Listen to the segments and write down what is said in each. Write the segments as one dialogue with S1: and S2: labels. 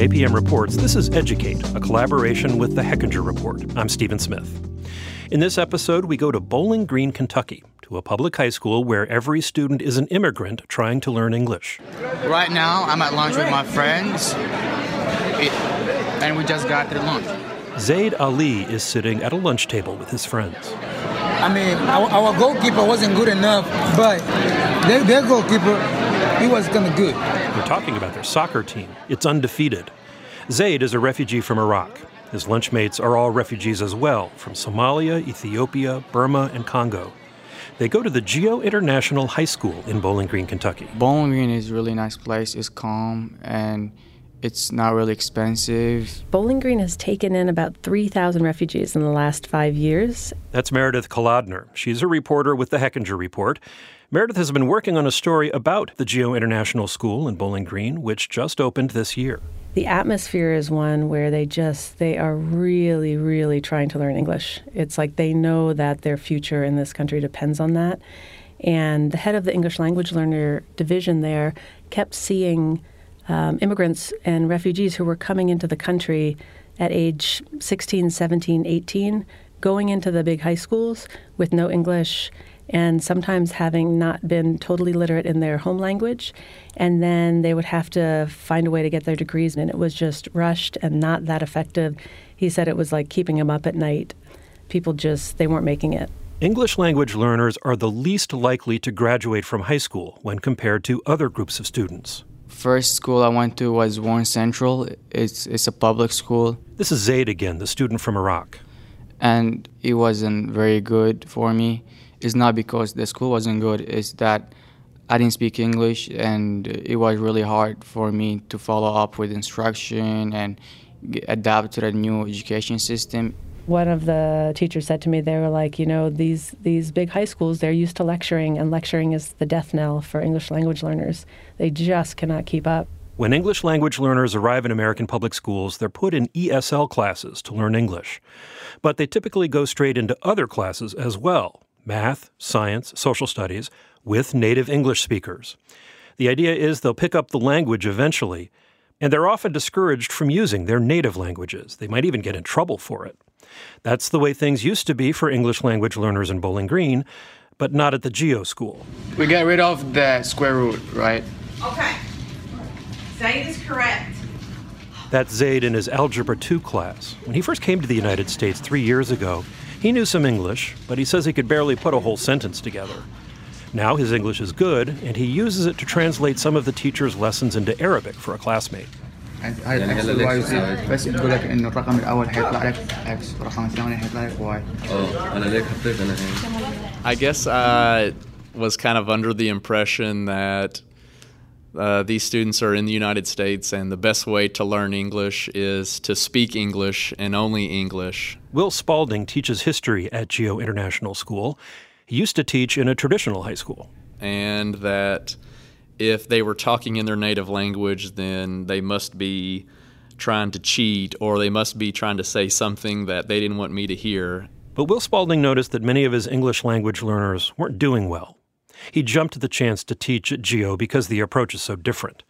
S1: APM Reports, this is Educate, a collaboration with the Hechinger Report. I'm Stephen Smith. In this episode, we go to Bowling Green, Kentucky, to a public high school where every student is an immigrant trying to learn English.
S2: Right now, I'm at lunch with my friends, and we just got to lunch.
S1: Zaid Ali is sitting at a lunch table with his friends.
S3: I mean, our, our goalkeeper wasn't good enough, but their, their goalkeeper, he was kind of good.
S1: We're talking about their soccer team. It's undefeated. Zaid is a refugee from Iraq. His lunchmates are all refugees as well, from Somalia, Ethiopia, Burma, and Congo. They go to the Geo International High School in Bowling Green, Kentucky.
S2: Bowling Green is a really nice place. It's calm and it's not really expensive.
S4: Bowling Green has taken in about 3,000 refugees in the last five years.
S1: That's Meredith Kolodner. She's a reporter with the Hechinger Report. Meredith has been working on a story about the Geo International School in Bowling Green, which just opened this year.
S4: The atmosphere is one where they just they are really really trying to learn English. It's like they know that their future in this country depends on that. And the head of the English language learner division there kept seeing um, immigrants and refugees who were coming into the country at age 16, 17, 18, going into the big high schools with no English and sometimes having not been totally literate in their home language. And then they would have to find a way to get their degrees, and it was just rushed and not that effective. He said it was like keeping them up at night. People just, they weren't making it.
S1: English language learners are the least likely to graduate from high school when compared to other groups of students.
S2: First school I went to was Warren Central. It's it's a public school.
S1: This is Zaid again, the student from Iraq.
S2: And it wasn't very good for me. It's not because the school wasn't good, it's that I didn't speak English and it was really hard for me to follow up with instruction and adapt to the new education system.
S4: One of the teachers said to me they were like you know these these big high schools they're used to lecturing and lecturing is the death knell for english language learners. They just cannot keep up.
S1: When english language learners arrive in american public schools they're put in esl classes to learn english. But they typically go straight into other classes as well math science social studies with native english speakers the idea is they'll pick up the language eventually and they're often discouraged from using their native languages. They might even get in trouble for it. That's the way things used to be for English language learners in Bowling Green, but not at the Geo School.
S2: We get rid of the square root, right?
S5: Okay. Zaid is correct.
S1: That's Zaid in his Algebra 2 class. When he first came to the United States three years ago, he knew some English, but he says he could barely put a whole sentence together. Now his English is good, and he uses it to translate some of the teacher's lessons into Arabic for a classmate.
S2: بس بيقول لك انه الرقم الاول هيطلع لك اكس والرقم الثاني هيطلع لك واي انا ليك حطيت انا
S6: I guess I was kind of under the impression that uh, these students are in the United States, and the best way to learn English is to speak English and only English.
S1: Will Spalding teaches history at Geo International School. He used to teach in a traditional high school.
S6: And that if they were talking in their native language, then they must be trying to cheat or they must be trying to say something that they didn't want me to hear.
S1: But Will Spalding noticed that many of his English language learners weren't doing well. He jumped at the chance to teach at GEO because the approach is so different.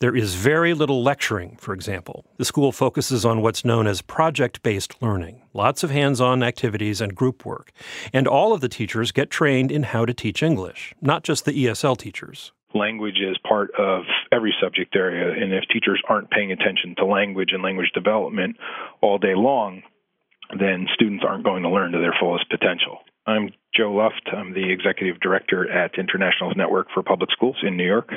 S1: There is very little lecturing, for example. The school focuses on what's known as project based learning, lots of hands on activities and group work. And all of the teachers get trained in how to teach English, not just the ESL teachers
S7: language is part of every subject area. And if teachers aren't paying attention to language and language development all day long, then students aren't going to learn to their fullest potential. I'm Joe Luft. I'm the executive director at Internationals Network for Public Schools in New York.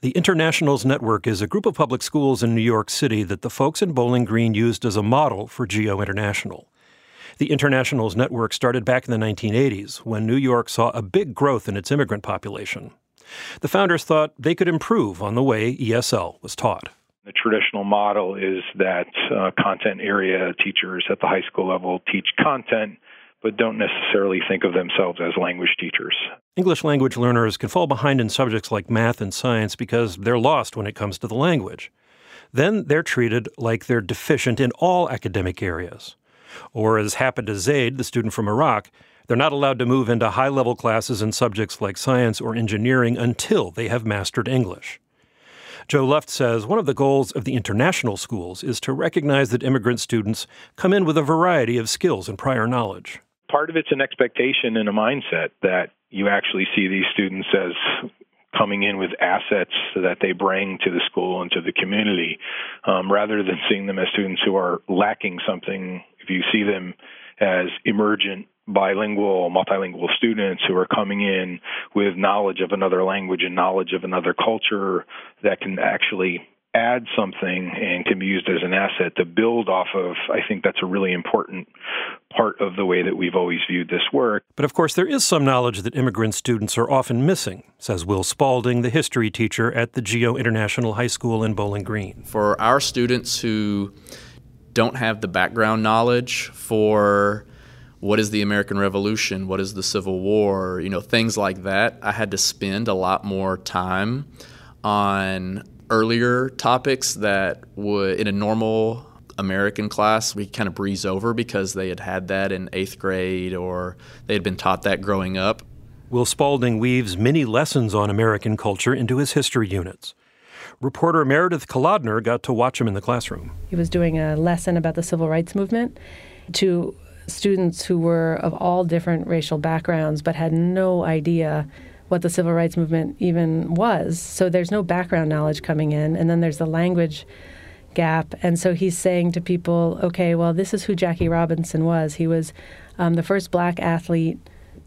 S1: The Internationals Network is a group of public schools in New York City that the folks in Bowling Green used as a model for Geo International. The Internationals Network started back in the 1980s when New York saw a big growth in its immigrant population. The founders thought they could improve on the way ESL was taught.
S7: The traditional model is that uh, content area teachers at the high school level teach content, but don't necessarily think of themselves as language teachers.
S1: English language learners can fall behind in subjects like math and science because they're lost when it comes to the language. Then they're treated like they're deficient in all academic areas. Or, as happened to Zaid, the student from Iraq, they're not allowed to move into high level classes in subjects like science or engineering until they have mastered English. Joe Luft says one of the goals of the international schools is to recognize that immigrant students come in with a variety of skills and prior knowledge.
S7: Part of it's an expectation and a mindset that you actually see these students as coming in with assets that they bring to the school and to the community, um, rather than seeing them as students who are lacking something. If you see them as emergent bilingual, multilingual students who are coming in with knowledge of another language and knowledge of another culture that can actually add something and can be used as an asset to build off of, I think that's a really important part of the way that we've always viewed this work.
S1: But of course, there is some knowledge that immigrant students are often missing, says Will Spalding, the history teacher at the Geo International High School in Bowling Green.
S6: For our students who don't have the background knowledge for what is the American Revolution, what is the Civil War, you know, things like that. I had to spend a lot more time on earlier topics that would, in a normal American class, we kind of breeze over because they had had that in eighth grade or they had been taught that growing up.
S1: Will Spalding weaves many lessons on American culture into his history units. Reporter Meredith Kolodner got to watch him in the classroom.
S4: He was doing a lesson about the civil rights movement to students who were of all different racial backgrounds but had no idea what the civil rights movement even was. So there's no background knowledge coming in. And then there's the language gap. And so he's saying to people, okay, well, this is who Jackie Robinson was. He was um, the first black athlete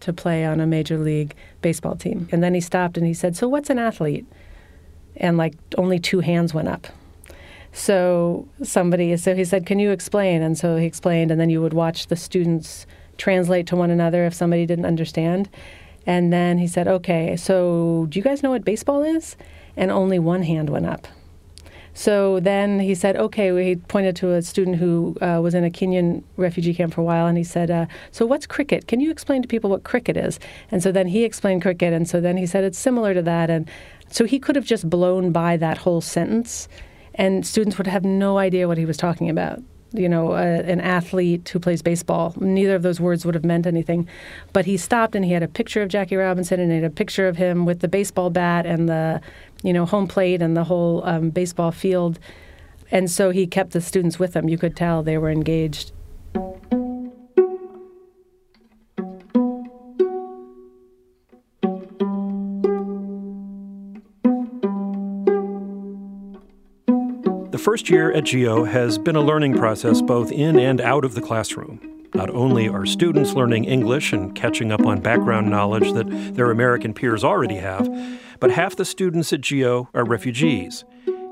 S4: to play on a major league baseball team. And then he stopped and he said, so what's an athlete? And like only two hands went up. So somebody, so he said, Can you explain? And so he explained, and then you would watch the students translate to one another if somebody didn't understand. And then he said, Okay, so do you guys know what baseball is? And only one hand went up. So then he said, okay, he pointed to a student who uh, was in a Kenyan refugee camp for a while, and he said, uh, so what's cricket? Can you explain to people what cricket is? And so then he explained cricket, and so then he said it's similar to that. And so he could have just blown by that whole sentence and students would have no idea what he was talking about. You know, uh, an athlete who plays baseball. Neither of those words would have meant anything. But he stopped and he had a picture of Jackie Robinson and he had a picture of him with the baseball bat and the, you know, home plate and the whole um, baseball field. And so he kept the students with him. You could tell they were engaged.
S1: First year at GEO has been a learning process both in and out of the classroom. Not only are students learning English and catching up on background knowledge that their American peers already have, but half the students at GEO are refugees,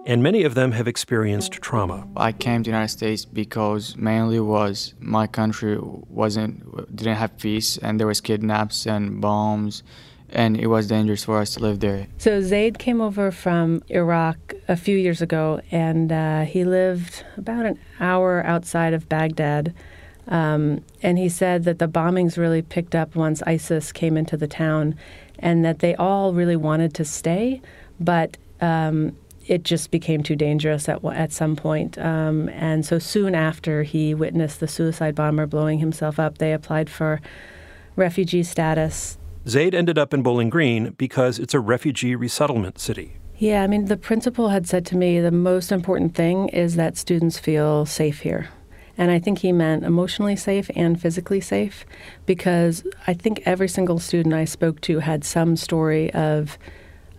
S1: and many of them have experienced trauma.
S2: I came to the United States because mainly was my country wasn't didn't have peace and there was kidnaps and bombs and it was dangerous for us to live there.
S4: So Zaid came over from Iraq a few years ago, and uh, he lived about an hour outside of Baghdad. Um, and he said that the bombings really picked up once ISIS came into the town, and that they all really wanted to stay, but um, it just became too dangerous at at some point. Um, and so soon after he witnessed the suicide bomber blowing himself up, they applied for refugee status
S1: Zaid ended up in Bowling Green because it's a refugee resettlement city.
S4: Yeah, I mean, the principal had said to me the most important thing is that students feel safe here. And I think he meant emotionally safe and physically safe because I think every single student I spoke to had some story of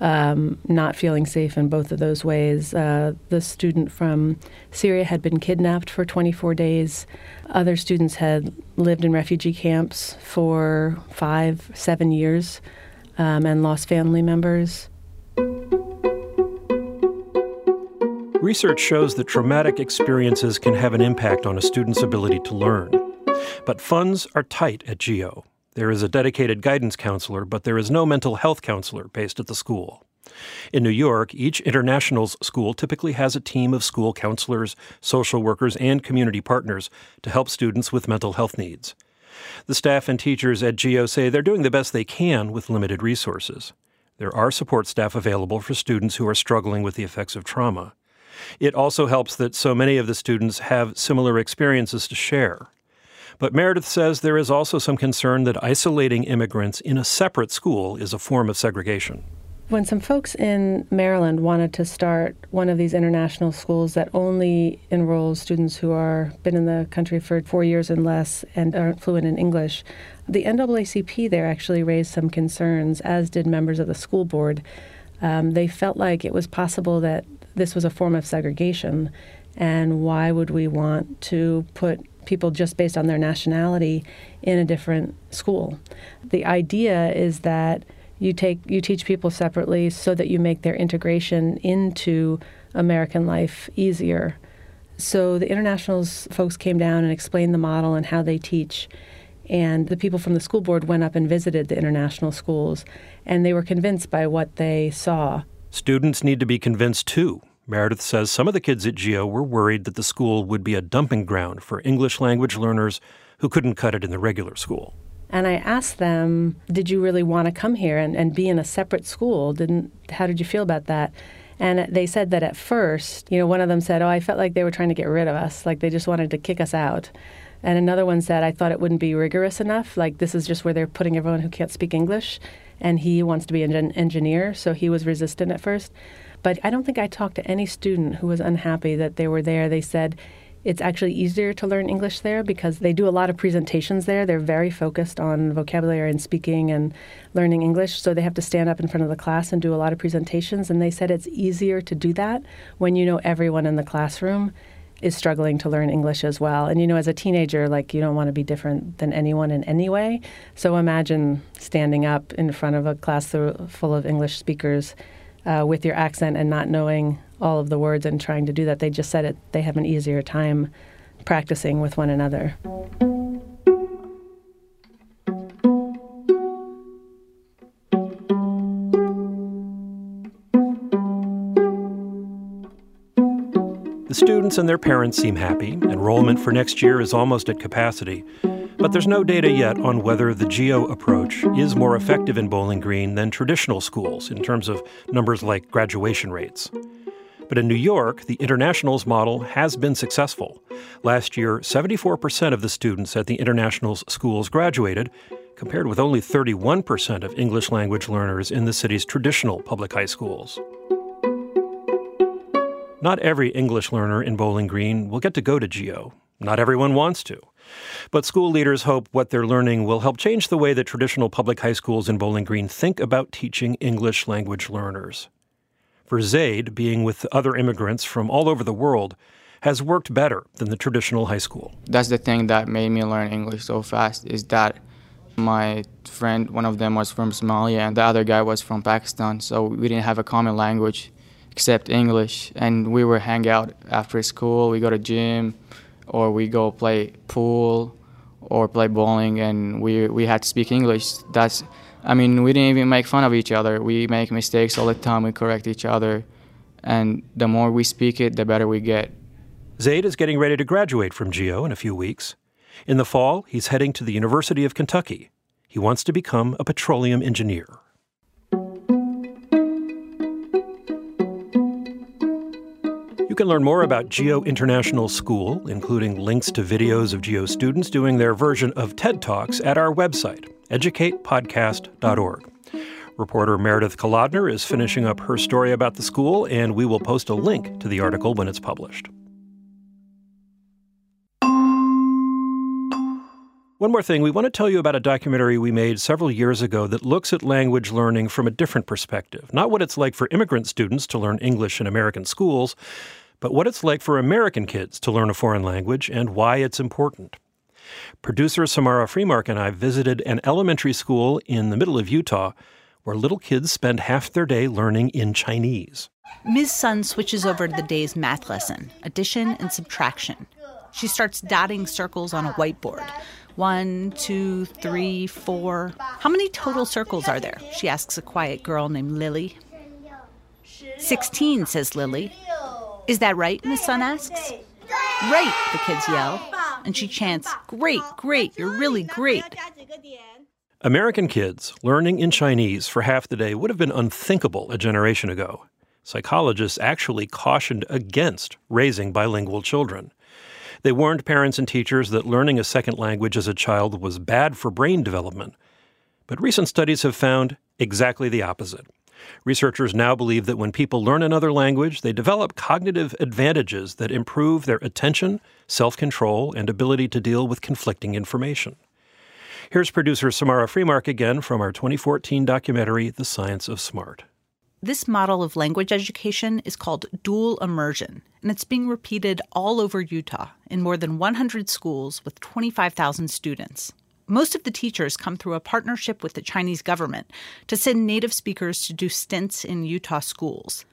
S4: um, not feeling safe in both of those ways. Uh, the student from Syria had been kidnapped for 24 days. Other students had lived in refugee camps for five, seven years um, and lost family members.
S1: Research shows that traumatic experiences can have an impact on a student's ability to learn. But funds are tight at GEO. There is a dedicated guidance counselor, but there is no mental health counselor based at the school. In New York, each international's school typically has a team of school counselors, social workers, and community partners to help students with mental health needs. The staff and teachers at GEO say they're doing the best they can with limited resources. There are support staff available for students who are struggling with the effects of trauma. It also helps that so many of the students have similar experiences to share. But Meredith says there is also some concern that isolating immigrants in a separate school is a form of segregation.
S4: When some folks in Maryland wanted to start one of these international schools that only enrolls students who are been in the country for four years and less and aren't fluent in English, the NAACP there actually raised some concerns, as did members of the school board. Um, they felt like it was possible that this was a form of segregation, and why would we want to put people just based on their nationality in a different school? The idea is that you take you teach people separately so that you make their integration into American life easier. So the internationals folks came down and explained the model and how they teach. And the people from the school board went up and visited the international schools, and they were convinced by what they saw.
S1: Students need to be convinced too. Meredith says some of the kids at GEO were worried that the school would be a dumping ground for English language learners who couldn't cut it in the regular school.
S4: And I asked them, Did you really want to come here and, and be in a separate school? Didn't how did you feel about that? And they said that at first, you know, one of them said, Oh, I felt like they were trying to get rid of us, like they just wanted to kick us out. And another one said, I thought it wouldn't be rigorous enough. Like, this is just where they're putting everyone who can't speak English. And he wants to be an engineer, so he was resistant at first. But I don't think I talked to any student who was unhappy that they were there. They said, it's actually easier to learn English there because they do a lot of presentations there. They're very focused on vocabulary and speaking and learning English. So they have to stand up in front of the class and do a lot of presentations. And they said it's easier to do that when you know everyone in the classroom is struggling to learn English as well. And you know, as a teenager, like you don't want to be different than anyone in any way. So imagine standing up in front of a class full of English speakers uh, with your accent and not knowing all of the words and trying to do that. They just said it. They have an easier time practicing with one another.
S1: The students and their parents seem happy. Enrollment for next year is almost at capacity. But there's no data yet on whether the GEO approach is more effective in Bowling Green than traditional schools in terms of numbers like graduation rates. But in New York, the Internationals model has been successful. Last year, 74% of the students at the Internationals schools graduated, compared with only 31% of English language learners in the city's traditional public high schools. Not every English learner in Bowling Green will get to go to GEO. Not everyone wants to. But school leaders hope what they're learning will help change the way that traditional public high schools in Bowling Green think about teaching English language learners. For Zaid, being with other immigrants from all over the world has worked better than the traditional high school.
S2: That's the thing that made me learn English so fast is that my friend, one of them was from Somalia and the other guy was from Pakistan, so we didn't have a common language except English. And we would hang out after school, we go to gym, or we go play pool or play bowling and we we had to speak English. That's I mean, we didn't even make fun of each other. We make mistakes all the time. We correct each other. And the more we speak it, the better we get.
S1: Zaid is getting ready to graduate from GEO in a few weeks. In the fall, he's heading to the University of Kentucky. He wants to become a petroleum engineer. You can learn more about GEO International School, including links to videos of GEO students doing their version of TED Talks at our website, educatepodcast.org. Reporter Meredith Kolodner is finishing up her story about the school, and we will post a link to the article when it's published. One more thing, we want to tell you about a documentary we made several years ago that looks at language learning from a different perspective. Not what it's like for immigrant students to learn English in American schools, but what it's like for American kids to learn a foreign language and why it's important. Producer Samara Freemark and I visited an elementary school in the middle of Utah where little kids spend half their day learning in Chinese.
S8: Ms. Sun switches over to the day's math lesson addition and subtraction. She starts dotting circles on a whiteboard. One, two, three, four. How many total circles are there? She asks a quiet girl named Lily. Sixteen, says Lily. Is that right? Miss Sun asks. Right, the kids yell. And she chants, Great, great, you're really great.
S1: American kids learning in Chinese for half the day would have been unthinkable a generation ago. Psychologists actually cautioned against raising bilingual children. They warned parents and teachers that learning a second language as a child was bad for brain development. But recent studies have found exactly the opposite. Researchers now believe that when people learn another language, they develop cognitive advantages that improve their attention, self control, and ability to deal with conflicting information. Here's producer Samara Freemark again from our 2014 documentary, The Science of Smart.
S8: This model of language education is called dual immersion, and it's being repeated all over Utah in more than 100 schools with 25,000 students. Most of the teachers come through a partnership with the Chinese government to send native speakers to do stints in Utah schools.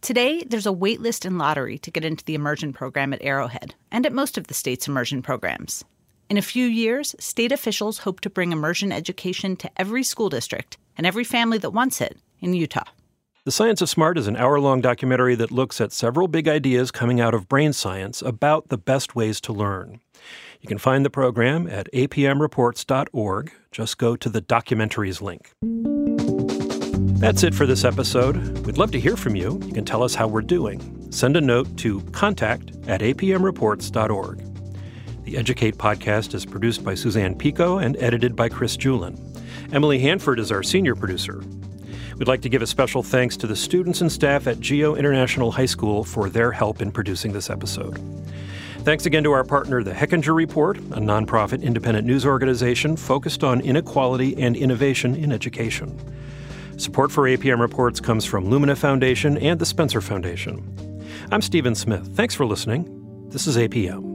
S8: Today, there's a waitlist and lottery to get into the immersion program at Arrowhead and at most of the state's immersion programs. In a few years, state officials hope to bring immersion education to every school district and every family that wants it in Utah.
S1: The Science of Smart is an hour long documentary that looks at several big ideas coming out of brain science about the best ways to learn. You can find the program at apmreports.org. Just go to the documentaries link. That's it for this episode. We'd love to hear from you. You can tell us how we're doing. Send a note to contact at apmreports.org. The Educate podcast is produced by Suzanne Pekow and edited by Chris Julin. Emily Hanford is our senior producer. We'd like to give a special thanks to the students and staff at Geo International High School for their help in producing this episode. Thanks again to our partner, the Hechinger Report, a nonprofit independent news organization focused on inequality and innovation in education. Support for APM Reports comes from Lumina Foundation and the Spencer Foundation. I'm Stephen Smith. Thanks for listening. This is APM.